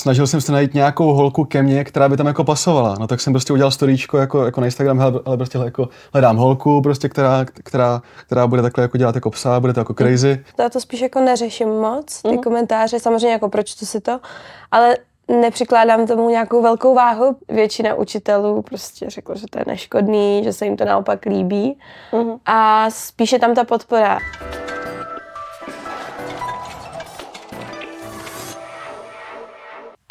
snažil jsem se najít nějakou holku ke mně, která by tam jako pasovala. No tak jsem prostě udělal storíčko jako, jako na Instagram, ale prostě jako hledám holku, prostě, která, která, která bude takhle jako dělat jako psa, bude to jako crazy. Já to spíš jako neřeším moc, ty mm. komentáře, samozřejmě jako proč to si to, ale nepřikládám tomu nějakou velkou váhu. Většina učitelů prostě řekla, že to je neškodný, že se jim to naopak líbí. Mm. A spíše tam ta podpora.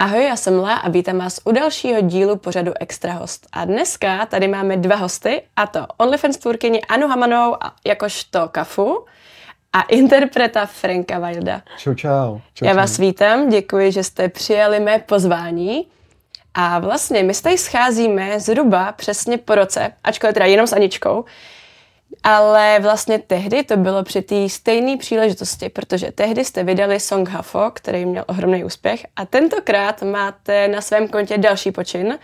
Ahoj, já jsem Lea a vítám vás u dalšího dílu pořadu Extra host. A dneska tady máme dva hosty, a to OnlyFans tvůrkyni Anu Hamanou jakožto Kafu a interpreta Franka Wilda. Čau, čau. čau já vás vítám, děkuji, že jste přijali mé pozvání. A vlastně my se tady scházíme zhruba přesně po roce, ačkoliv teda jenom s Aničkou, ale vlastně tehdy to bylo při té stejné příležitosti, protože tehdy jste vydali song Hafo, který měl ohromný úspěch. A tentokrát máte na svém kontě další počin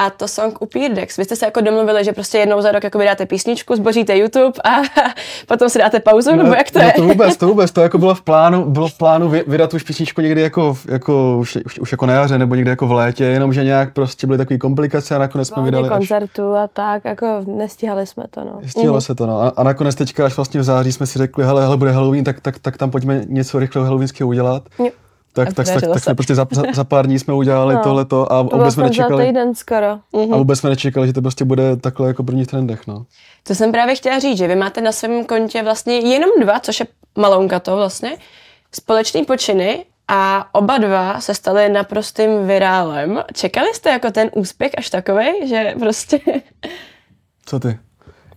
a to song u Dex. Vy jste se jako domluvili, že prostě jednou za rok jako vydáte písničku, zboříte YouTube a potom si dáte pauzu, no, nebo jak to no, je? to vůbec, to vůbec, to jako bylo v plánu, bylo v plánu vydat už písničku někdy jako, jako už, už, už, jako na jaře nebo někdy jako v létě, jenomže nějak prostě byly takové komplikace a nakonec jsme vydali koncertu až... a tak, jako nestíhali jsme to, no. Nestíhalo mm. se to, no. A, a, nakonec teďka až vlastně v září jsme si řekli, hele, hele, bude Halloween, tak, tak, tak tam pojďme něco rychle halloweenského udělat. Jo. Tak, tak, tak, tak jsme prostě za, za, za pár dní jsme udělali no, tohleto a to vůbec jsme nečekali. týden skoro. Uh-huh. A vůbec jsme nečekali, že to prostě bude takhle jako první trendech, no. To jsem právě chtěla říct, že vy máte na svém kontě vlastně jenom dva, což je malounka to vlastně, společný počiny a oba dva se staly naprostým virálem. Čekali jste jako ten úspěch až takový, že prostě... Co ty?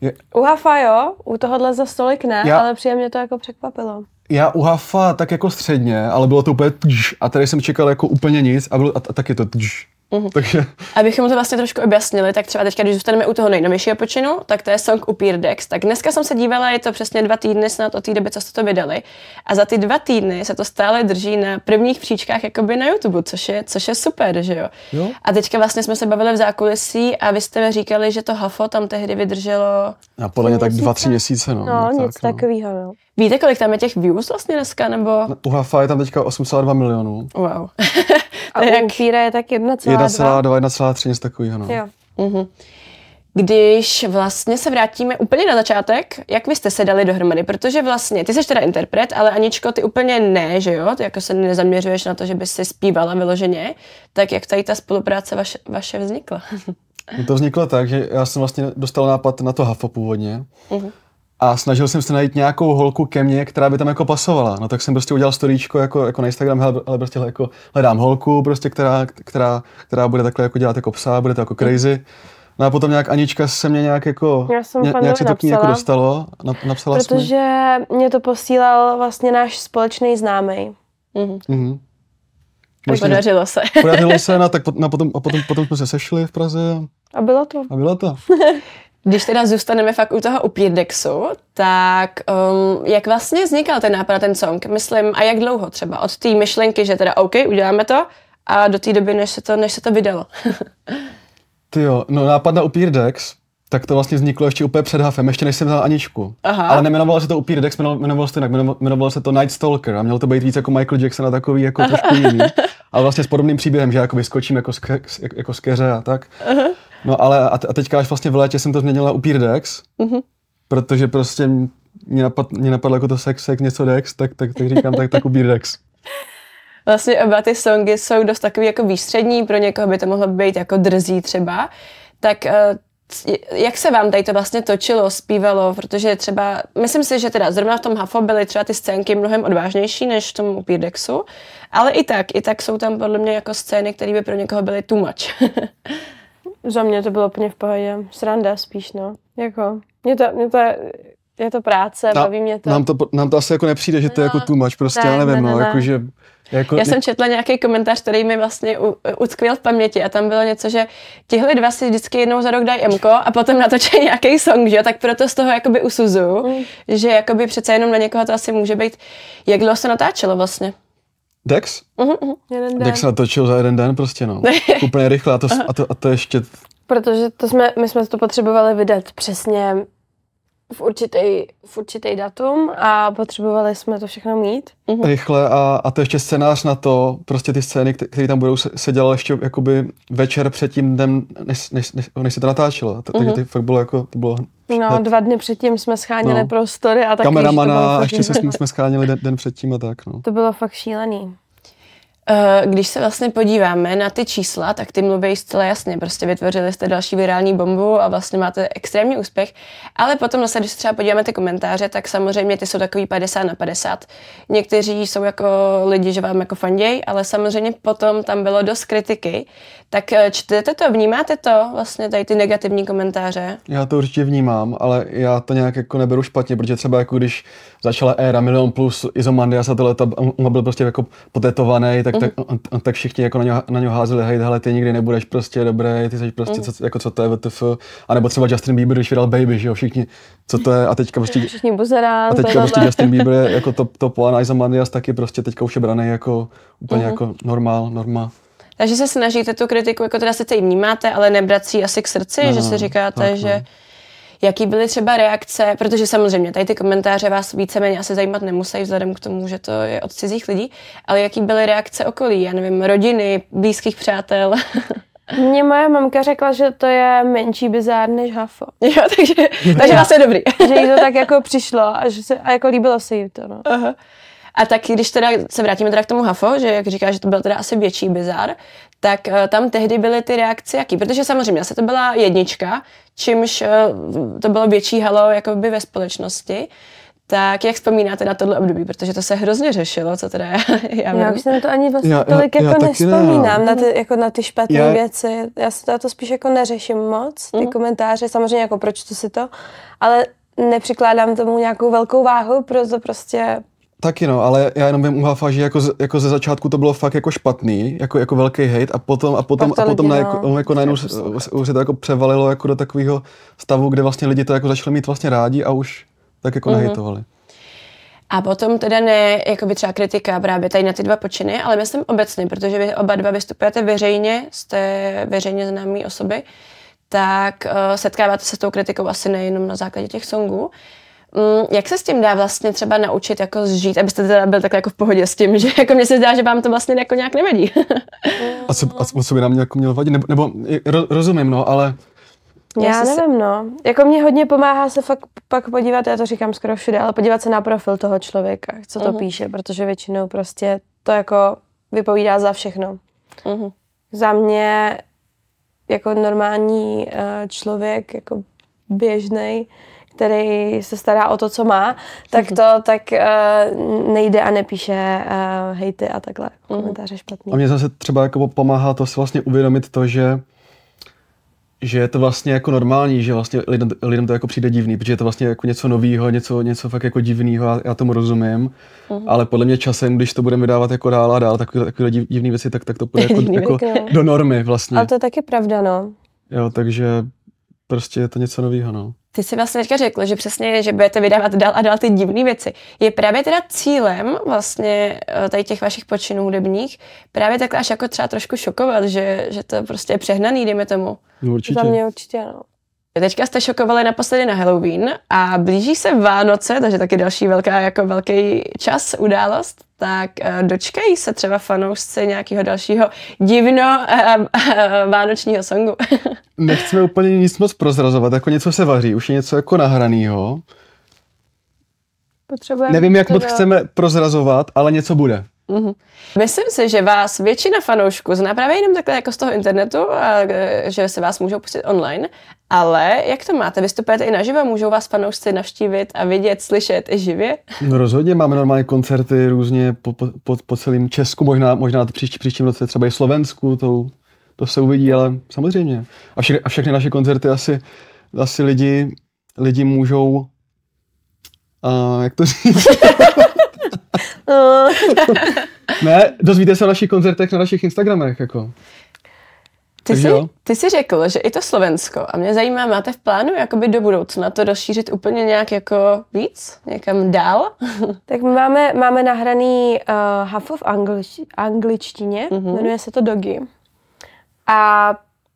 Je... U Hafa jo, u tohohle za stolik ne, Já... ale příjemně to jako překvapilo já u Hafa tak jako středně, ale bylo to úplně tž, a tady jsem čekal jako úplně nic a, bylo, a, a taky to tž. Mm-hmm. Takže... Abychom to vlastně trošku objasnili, tak třeba teďka, když zůstaneme u toho nejnovějšího počinu, tak to je song u Dex. Tak dneska jsem se dívala, je to přesně dva týdny snad od té doby, co jste to vydali. A za ty dva týdny se to stále drží na prvních příčkách jakoby na YouTube, což je, což je super, že jo? jo? A teďka vlastně jsme se bavili v zákulisí a vy jste mi říkali, že to Hafo tam tehdy vydrželo... A podle mě tak dva, tři měsíce, no. No, nic tak, no. takového, no. Víte, kolik tam je těch views vlastně dneska, nebo? U Hafa je tam teďka 8,2 milionů. Wow. A u jak... Fíra je tak 1,2. 1,2, 1,3, něco takového, no. Jo. Uh-huh. Když vlastně se vrátíme úplně na začátek, jak vy jste se dali dohromady? Protože vlastně, ty jsi teda interpret, ale Aničko, ty úplně ne, že jo? Ty jako se nezaměřuješ na to, že bys si zpívala vyloženě. Tak jak tady ta spolupráce vaše, vaše vznikla? No to vzniklo tak, že já jsem vlastně dostal nápad na to Hafo původně. Uh-huh a snažil jsem se najít nějakou holku ke mně, která by tam jako pasovala. No tak jsem prostě udělal storíčko jako, jako na Instagram, ale prostě jako hledám holku, prostě, která, která, která bude takhle jako dělat jako psa, bude to jako crazy. No a potom nějak Anička se mě nějak jako, Já jsem ně, nějak se to k ní jako dostalo, na, napsala Protože jsme. mě to posílal vlastně náš společný známý. Mhm. Mhm. Možná, podařilo se. Podařilo se, no, tak pot, no, potom, a potom, potom jsme se sešli v Praze. A bylo to. A bylo to. Když teda zůstaneme fakt u toho Upirdexu, tak um, jak vlastně vznikal ten nápad ten song? Myslím, a jak dlouho třeba? Od té myšlenky, že teda OK, uděláme to, a do té doby, než se to, než se to vydalo. Ty jo, no nápad na Upírdex, tak to vlastně vzniklo ještě úplně před Hafem, ještě než jsem vzal Aničku. Aha. Ale nemenovalo se to Upírdex, jmenovalo se to jinak, jmenovalo se to Night Stalker a mělo to být víc jako Michael Jackson a takový jako trošku jiný. Ale vlastně s podobným příběhem, že jako vyskočím jako z, jako z keře a tak. Aha. No ale a, teďka až vlastně v létě jsem to změnila u Peer Dex, mm-hmm. protože prostě mě, napad, mě napadlo jako to sex, sex, něco Dex, tak, tak, tak říkám, tak, tak u Peer Dex. Vlastně oba ty songy jsou dost takový jako výstřední, pro někoho by to mohlo být jako drzí třeba. Tak eh, jak se vám tady to vlastně točilo, zpívalo, protože třeba, myslím si, že teda zrovna v tom Hafo byly třeba ty scénky mnohem odvážnější než v tom u Pirdexu, ale i tak, i tak jsou tam podle mě jako scény, které by pro někoho byly too much. Za mě to bylo úplně v pohodě. Sranda spíš, no. Jako, mě to, mě to je, je to práce, Na, baví mě to. Nám to, nám to asi jako nepřijde, že to je jako too much, prostě, ne, já nevím, ne, no, ne, no, jako, že jako, Já jsem četla nějaký komentář, který mi vlastně utkvěl v paměti a tam bylo něco, že tihle dva si vždycky jednou za rok dají Mko a potom natočí nějaký song, že tak proto z toho jakoby usuzu, mm. že jakoby přece jenom na někoho to asi může být. Jak dlouho se natáčelo vlastně? Dex? Uh-huh, uh-huh. Jeden den. Dex natočil za jeden den prostě, no. Úplně rychle a to, a to, a to ještě... Protože to jsme, my jsme to potřebovali vydat přesně v určitý, v určitý datum a potřebovali jsme to všechno mít. Mm-hmm. Rychle a, a to ještě scénář na to, prostě ty scény, které tam budou, se, se dělalo ještě jakoby večer před tím dnem, než, než, než, než se to natáčelo. Takže to fakt bylo jako, to bylo No, dva dny předtím jsme scháněli no. prostory a tak. Kameramana a ještě jsme, jsme scháněli den, den předtím a tak, no. To bylo fakt šílený. Eh, když se vlastně podíváme na ty čísla, tak ty mluví zcela jasně. Prostě vytvořili jste další virální bombu a vlastně máte extrémní úspěch. Ale potom zase, když se třeba podíváme ty komentáře, tak samozřejmě ty jsou takový 50 na 50. Někteří jsou jako lidi, že vám jako fanděj, ale samozřejmě potom tam bylo dost kritiky. Tak eh, čtete to, vnímáte to, vlastně tady ty negativní komentáře? Já to určitě vnímám, ale já to nějak jako neberu špatně, protože třeba jako když začala éra Milion plus Izomandias a byl prostě jako potetovaný, tak, mm-hmm. tak, on, tak všichni jako na něho, na něho házeli, hej, hele, ty nikdy nebudeš prostě dobrý, ty jsi prostě, mm-hmm. co, jako co to je VTF, a nebo třeba Justin Bieber, když vydal Baby, že jo, všichni, co to je, a teďka prostě, všichni buzerán, a teďka prostě Justin Bieber je jako top, top one, a Izomandias taky prostě teďka už je braný jako úplně mm-hmm. jako normál, norma. Takže se snažíte tu kritiku, jako teda sice ji vnímáte, ale nebrat si asi k srdci, no, že si říkáte, tak, že... No Jaký byly třeba reakce, protože samozřejmě tady ty komentáře vás víceméně asi zajímat nemusí, vzhledem k tomu, že to je od cizích lidí, ale jaký byly reakce okolí, já nevím, rodiny, blízkých přátel? Mně moje mamka řekla, že to je menší bizár než hafo. Jo, takže, takže vlastně dobrý. že jí to tak jako přišlo a, že se, a jako líbilo se jí to. No. Aha. A tak když teda se vrátíme teda k tomu Hafo, že jak říká, že to byl teda asi větší bizar, tak uh, tam tehdy byly ty reakce jaký? Protože samozřejmě asi to byla jednička, čímž uh, to bylo větší halo jakoby ve společnosti. Tak jak vzpomínáte na tohle období? Protože to se hrozně řešilo, co teda já, já, já už se na to ani vlastně já, tolik já, jako já nespomínám, ne, na ty, jako na ty špatné já... věci. Já se to, to spíš jako neřeším moc, ty mm. komentáře, samozřejmě jako proč to si to, ale nepřikládám tomu nějakou velkou váhu, proto prostě Taky no, ale já jenom vím u Hafa, že jako, jako ze začátku to bylo fakt jako špatný, jako, jako velký hate a potom, a potom, a potom lidi, na, no, jako najednou už se to jako převalilo jako do takového stavu, kde vlastně lidi to jako začali mít vlastně rádi a už tak jako mm-hmm. nehejtovali. A potom teda ne jako by třeba kritika právě tady na ty dva počiny, ale myslím obecně, protože vy oba dva vystupujete veřejně, jste veřejně známý osoby, tak uh, setkáváte se s tou kritikou asi nejenom na základě těch songů. Mm, jak se s tím dá vlastně třeba naučit jako zžít, abyste teda byl takhle jako v pohodě s tím, že jako mně se zdá, že vám to vlastně jako nějak nevadí. a, co, a co by nám jako mělo vadit? Nebo, nebo ro, rozumím, no, ale... Já nevím, no. Jako mě hodně pomáhá se fakt pak podívat, já to říkám skoro všude, ale podívat se na profil toho člověka, co to uh-huh. píše, protože většinou prostě to jako vypovídá za všechno. Uh-huh. Za mě jako normální uh, člověk, jako běžný, který se stará o to, co má, tak mhm. to tak uh, nejde a nepíše uh, hejty a takhle mhm. komentáře špatný. A mě zase třeba jako pomáhá to si vlastně uvědomit to, že že je to vlastně jako normální, že vlastně lidem, lidem to jako přijde divný, protože je to vlastně jako něco nového, něco, něco fakt jako divného, já, já tomu rozumím, uh-huh. ale podle mě časem, když to budeme vydávat jako dál a dál, takové, takové divné věci, tak, tak to půjde jako, jako do normy vlastně. Ale to je taky pravda, no. Jo, takže prostě je to něco nového, no. Ty jsi vlastně teďka řekl, že přesně, že budete vydávat dál a dál ty divné věci. Je právě teda cílem vlastně eh, tady těch vašich počinů hudebních právě takhle až jako třeba trošku šokovat, že, že to prostě je přehnaný, dejme tomu. No určitě. Za mě určitě, no. Teďka jste šokovali naposledy na Halloween a blíží se Vánoce, takže taky další velká, jako velký čas, událost, tak uh, dočkají se třeba fanoušci nějakého dalšího divno uh, uh, vánočního songu. Nechceme úplně nic moc prozrazovat, jako něco se vaří, už je něco jako nahranýho. Potřebujeme Nevím, jak moc chceme prozrazovat, ale něco bude. Mm-hmm. Myslím si, že vás většina fanoušků zná právě jenom takhle jako z toho internetu, a, že se vás můžou pustit online, ale jak to máte? Vystupujete i naživo? Můžou vás fanoušci navštívit a vidět, slyšet i živě? No rozhodně, máme normálně koncerty různě po, po, po, po celém Česku, možná, možná příští, příštím roce třeba i Slovensku, to, to se uvidí, ale samozřejmě. A, vše, a všechny naše koncerty asi, asi lidi, lidi můžou, a, jak to říct? ne, dozvíte se o našich koncertech na našich Instagramech, jako. Ty jsi, ty jsi řekl, že i to Slovensko, a mě zajímá, máte v plánu jakoby do budoucna to rozšířit úplně nějak jako víc, někam dál? tak my máme, máme nahraný uh, Huff v anglič, angličtině, mm-hmm. jmenuje se to Dogi. A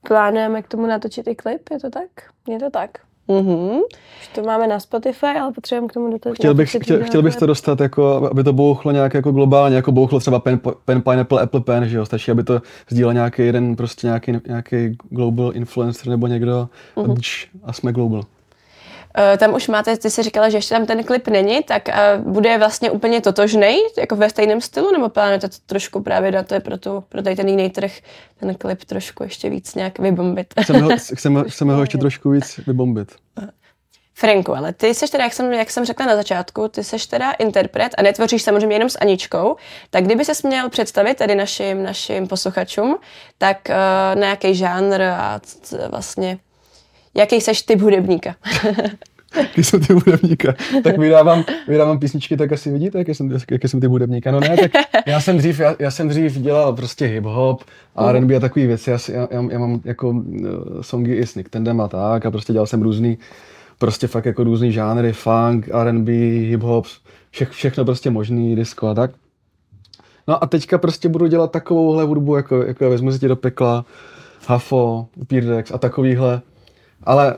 plánujeme k tomu natočit i klip, je to tak? Je to tak. Mhm. Už to máme na Spotify, ale potřebujeme k tomu do toho. Chtěl bych, chtěl, chtěl bych to dostat, jako, aby to bouchlo nějak jako globálně, jako bouchlo třeba pen, pen Pineapple, Apple Pen, že jo? Stačí, aby to sdílel nějaký jeden, prostě nějaký, nějaký global influencer nebo někdo mm-hmm. a jsme global. Uh, tam už máte, ty jsi říkala, že ještě tam ten klip není, tak uh, bude vlastně úplně totožný, jako ve stejném stylu, nebo plánujete to trošku právě na to je pro, tu, pro tady ten jiný trh, ten klip trošku ještě víc nějak vybombit? Chceme ho, chceme, chceme ho ještě trošku víc vybombit. Franku, ale ty jsi teda, jak jsem, jak jsem řekla na začátku, ty jsi teda interpret a netvoříš samozřejmě jenom s Aničkou, tak kdyby se měl představit tady našim, našim posluchačům, tak uh, na jaký žánr a vlastně jaký seš typ hudebníka? Jaký jsem ty hudebníka? Tak vydávám, vydávám písničky, tak asi vidíte, jaký jsem, jaký jsem ty hudebníka. No ne, tak já jsem dřív, já, já jsem dřív dělal prostě hip-hop, R&B a takový věci. Já, já, já, mám jako uh, songy i s Nick Tendem a tak a prostě dělal jsem různý, prostě fakt jako různý žánry, funk, R&B, hip-hop, vše, všechno prostě možný, disco a tak. No a teďka prostě budu dělat takovouhle hudbu, jako, jako vezmu si tě do pekla, Hafo, Peerdex a takovýhle. Ale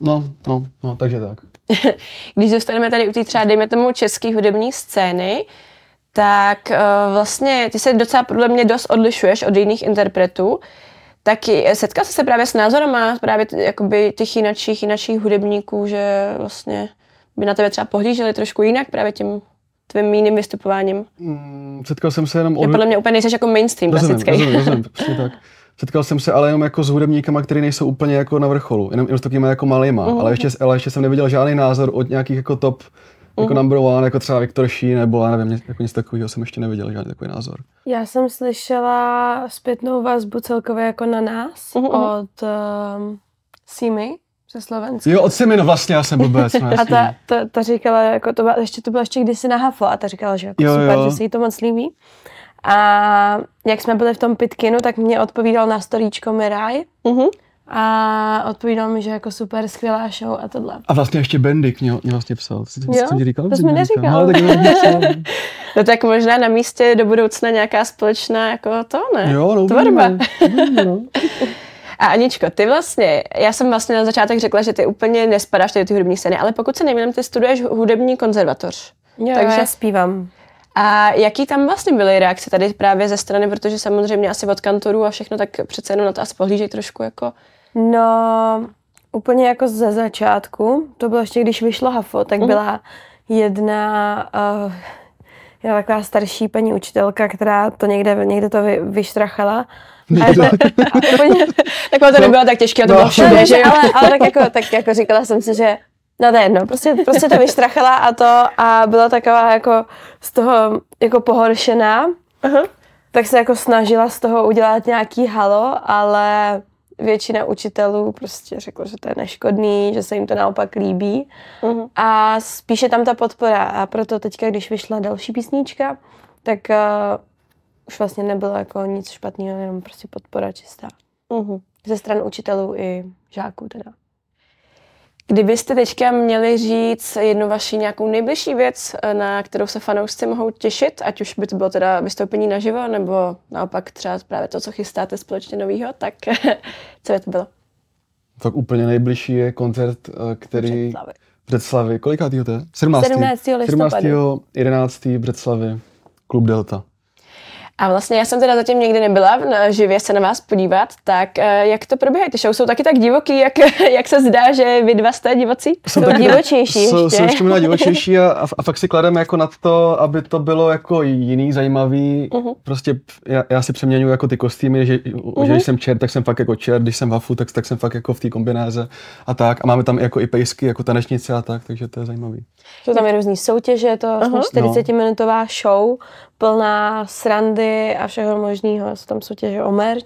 no, no, no, takže tak. Když zůstaneme tady u té třeba, dejme tomu, české hudební scény, tak uh, vlastně ty se docela podle mě dost odlišuješ od jiných interpretů. Taky setkal jsi se právě s názorama právě t- jakoby těch jinačích, jinačích hudebníků, že vlastně by na tebe třeba pohlíželi trošku jinak právě tím tvým jiným vystupováním? Mm, setkal jsem se jenom... Od... Že podle mě úplně nejseš jako mainstream rozumím, klasický. Rozumím, rozumím, přesně tak. Setkal jsem se ale jenom jako s hudebníkama, kteří nejsou úplně jako na vrcholu, jenom, jenom s takovými jako malýma, uh-huh. ale, ještě, ale ještě jsem neviděl žádný názor od nějakých jako top, jako uh-huh. number one, jako třeba Viktor Ší, nebo já nevím, jako nic takového jsem ještě neviděl, žádný takový názor. Já jsem slyšela zpětnou vazbu celkově jako na nás uh-huh. od um, Simi ze Slovenska. Jo, od Simi, no vlastně, já jsem blbec. No, a ta, ta, ta, říkala, jako to byla, ještě to bylo ještě kdysi na Hafo a ta říkala, že jako Jo, super, jo. že se jí to moc líbí. A jak jsme byli v tom pitkinu, tak mě odpovídal na storíčko Miraj Mhm. a odpovídal mi, že jako super, skvělá show a tohle. A vlastně ještě Bendik mě, mě vlastně psal. Co, co, Jo? říkal? To jsi mi neříkal. No, tak mě psal. No tak možná na místě do budoucna nějaká společná jako to, ne? Jo, no, Tvorba. Uvidíme, no. A Aničko, ty vlastně, já jsem vlastně na začátek řekla, že ty úplně nespadáš tady do ty hudební scény, ale pokud se nemýlím, ty studuješ hudební konzervatoř. Jo, Takže- já zpívám. A jaký tam vlastně byly reakce tady právě ze strany, protože samozřejmě asi od kantorů a všechno, tak přece jenom na to asi pohlížejí trošku jako... No, úplně jako ze začátku, to bylo ještě, když vyšlo Hafo, tak Mhm. byla jedna uh, jedna taková starší paní učitelka, která to někde, někde to vy, vyštrachala. A, to, a úplně, Tak to nebylo tak těžké, to no. bylo No, všude, že jo? ale, ale tak, jako, tak jako říkala jsem si, že no to je jedno, prostě, prostě to vyštrachala a to a byla taková jako z toho jako pohoršená. Aha. Tak se jako snažila z toho udělat nějaký halo, ale většina učitelů prostě řekla, že to je neškodný, že se jim to naopak líbí. Mhm. A spíše tam ta podpora. A proto teďka, když vyšla další písnička, tak uh, už vlastně nebylo jako nic špatného, jenom prostě podpora čistá. Mhm. Ze stran učitelů i žáků teda. Kdybyste teďka měli říct jednu vaši nějakou nejbližší věc, eh, na kterou se fanoušci mohou těšit, ať už by to bylo teda vystoupení naživo, nebo naopak třeba právě to, co chystáte společně novýho, tak co by to bylo? Tak úplně nejbližší je koncert, eh, který... Břeclavi. Břeclavi. Kolikátýho to je? 17. 17. listopadu. 17. 11. Břeclavi. Klub Delta. A vlastně já jsem teda zatím nikdy nebyla na živě se na vás podívat, tak eh, jak to probíhá? Ty show jsou taky tak divoký, jak, jak se zdá, že vy dva jste divocí? Jsou divočejší Jsou, ještě. jsou ještě možná divočejší a, a, a fakt si klademe jako na to, aby to bylo jako jiný, zajímavý. Mhm. Uh-huh. Prostě já, já si přeměňuji jako ty kostýmy, že, uh-huh. Mhm. že když jsem čert, tak jsem fakt jako čert, když jsem wafu, tak, tak jsem fakt jako v té kombinéze a tak. A máme tam jako i pejsky, jako tanečnice a tak, takže to je zajímavý. Jsou tam i různý soutěže, je to vlastně 40-minutová show, plná srandy a všeho možného. Jsou tam soutěže o merch.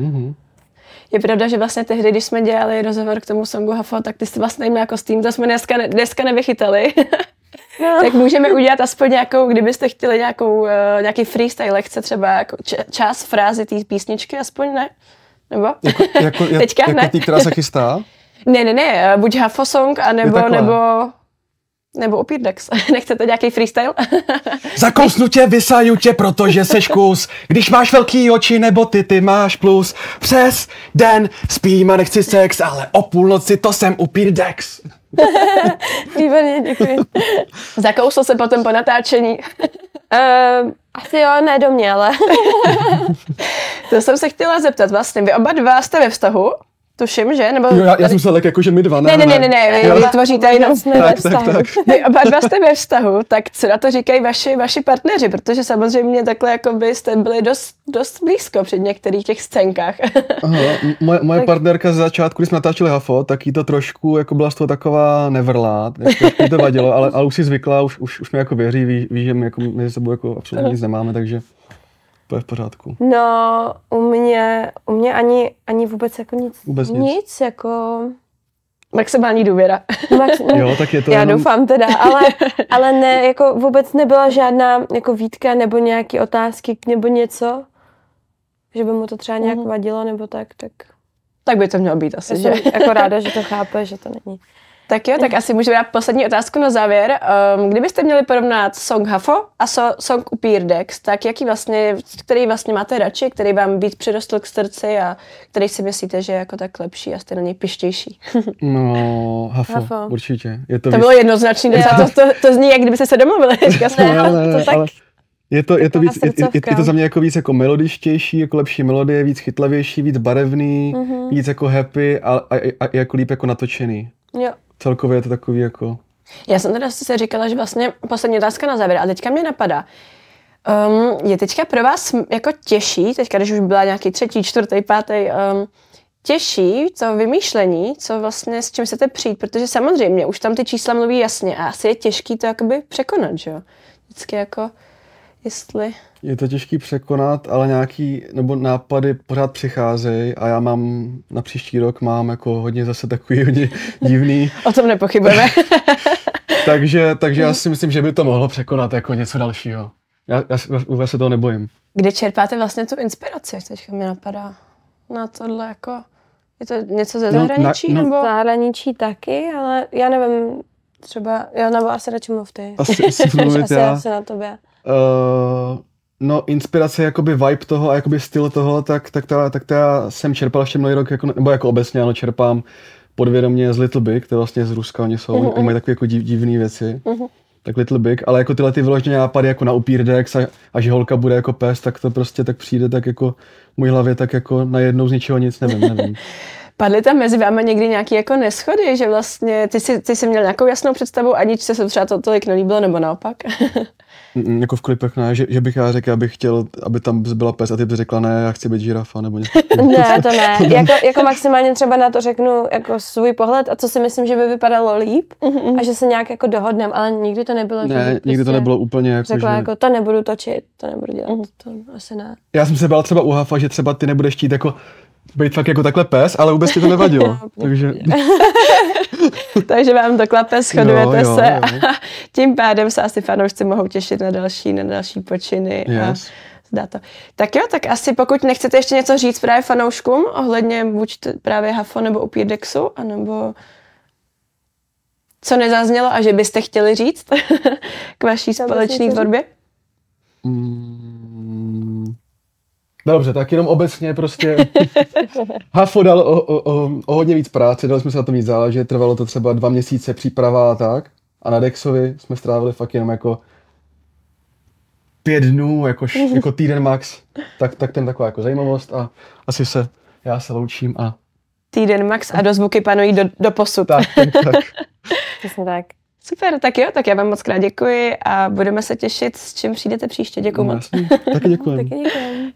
Uh-huh. Je pravda, že vlastně tehdy, když jsme dělali rozhovor k tomu songu Hafo, tak ty jsi vlastně neměla kostým, to jsme dneska, ne, dneska nevychytali. No. tak můžeme udělat aspoň nějakou, kdybyste chtěli nějakou, uh, nějaký freestyle lekce, třeba jako č- část frázy té písničky, aspoň ne? Nebo? Jako, jako, jak, Teďka jako ne. tý, která se chystá? Ne, ne, ne, eh, buď Hafo song, anebo, nebo Nebo Upír Dex. Nechcete nějaký freestyle? Zakousnu tě, vysaju tě, protože seš kus. Když máš velký oči nebo ty, ty máš plus. Přes den spím a nechci sex, ale o půlnoci to jsem upír Dex. Výborně, děkuji. Zakousl se potom po natáčení. Uh, asi jo, ne do mě, ale... to jsem se chtěla zeptat vlastně. Vy oba dva jste ve vztahu? Tuším, že? Nebo jo, já, já jsem myslel, jako, že my dva, ne, ne, ne, ne, ne, vy, vy tvoříte jenom jsme tak, vztahu. Tak, tak. Vy oba dva jste ve vztahu, tak co na to říkají vaši, vaši partneři, protože samozřejmě takhle jako by jste byli dost, dost blízko před některých těch scénkách. Aha, moje, moje tak. partnerka ze začátku, když jsme natáčeli Hafo, tak jí to trošku, jako byla z toho taková nevrlá, jako, to vadilo, ale, ale už si zvykla, už, už, už mi jako věří, ví, ví že my jako, mezi sebou jako absolutně nic nemáme, takže to je v pořádku. No, u mě, u mě ani, ani vůbec jako nic. Vůbec nic. nic jako... Maximální důvěra. Max, jo, tak je to Já jenom... doufám teda, ale, ale ne, jako vůbec nebyla žádná jako výtka nebo nějaké otázky nebo něco, že by mu to třeba nějak mm. vadilo nebo tak, tak... Tak by to mělo být asi, Já že? Jsem jako ráda, že to chápe, že to není. Tak jo, tak asi můžeme dát poslední otázku na závěr. Um, kdybyste měli porovnat song Hafo a so, song Upír Dex, tak jaký vlastně, který vlastně máte radši, který vám víc přirostl k srdci a který si myslíte, že je jako tak lepší a jste na něj pištější? no, Hafo, Hafo. určitě. Je to, to víc... bylo jednoznačný, to, to, to, zní, jak kdybyste se domluvili. ne, ale ne, ne, to tak... Ale... Je to, je, to víc, je, je, je to za mě jako víc jako melodičtější, jako lepší melodie, víc chytlavější, víc barevný, mm-hmm. víc jako happy a, a, a, a jako líp jako natočený. Jo celkově je to takový jako... Já jsem teda si říkala, že vlastně poslední otázka na závěr a teďka mě napadá. Um, je teďka pro vás jako těžší, teďka když už byla nějaký třetí, čtvrtý, pátý, um, těžší to vymýšlení, co vlastně s čím chcete přijít, protože samozřejmě už tam ty čísla mluví jasně a asi je těžký to jakoby překonat, že jo? Vždycky jako jestli... Je to těžký překonat, ale nějaký, nebo nápady pořád přicházejí a já mám, na příští rok mám jako hodně zase takový hodně divný. o tom nepochybujeme. takže, takže já si myslím, že by to mohlo překonat jako něco dalšího. Já, já, já se toho nebojím. Kde čerpáte vlastně tu inspiraci? Teďka mi napadá na tohle jako... Je to něco ze zahraničí? No, na, no, nebo? Zahraničí taky, ale já nevím, třeba, já nebo asi radši mluv ty. Asi, asi mluvit asi, já. asi na tobě. Uh, no inspirace, jakoby vibe toho a jakoby styl toho, tak, tak, ta, tak ta já jsem čerpal ještě mnoho rok, jako, nebo jako obecně, ano, čerpám podvědomě z Little Big, to je vlastně z Ruska, oni jsou, uh-huh. oni mají takové jako div, divné věci. Uh-huh. Tak Little Big, ale jako tyhle ty vyložené nápady jako na upír a, a že holka bude jako pes, tak to prostě tak přijde tak jako v mojí hlavě tak jako najednou z ničeho nic, nevím, nevím. Padly tam mezi vámi někdy nějaké jako neschody, že vlastně ty jsi, ty jsi měl nějakou jasnou představu a nic se třeba to tolik nelíbilo, nebo naopak? Mm, jako v klipech ne, že, že bych já řekl, abych chtěl, aby tam byla pes a ty by řekla ne, já chci být žirafa nebo něco. ne, to ne. jako, jako maximálně třeba na to řeknu jako svůj pohled a co si myslím, že by vypadalo líp a že se nějak jako dohodneme, ale nikdy to nebylo. Ne, nikdy prostě to nebylo úplně jako, Řekla že... jako, to nebudu točit, to nebudu dělat, uh-huh. to asi ne. Já jsem se bál třeba u Hafa, že třeba ty nebudeš chtít jako být fakt jako takhle pes, ale vůbec ti to nevadilo. takže... takže vám to klape, shodujete jo, jo, se jo. a tím pádem se asi fanoušci mohou těšit na další, na další počiny. Yes. A zdá to. Tak jo, tak asi pokud nechcete ještě něco říct právě fanouškům ohledně buď právě Hafo nebo Upírdexu, anebo co nezaznělo a že byste chtěli říct k vaší společné tvorbě? Mm, Dobře, tak jenom obecně prostě Hafo dal o, o, o, o hodně víc práce, dali jsme se na to víc záležet, trvalo to třeba dva měsíce příprava a tak. A na Dexovi jsme strávili fakt jenom jako pět dnů, jako, jako týden max. Tak, tak ten taková jako zajímavost a asi se, já se loučím a... Týden max a dozvuky panují do, do posud. Tak, tak, tak. Přesně tak. Super, tak jo, tak já vám moc krát děkuji a budeme se těšit, s čím přijdete příště. Děkuji no, moc. Taky děkuji. Taky děkuji.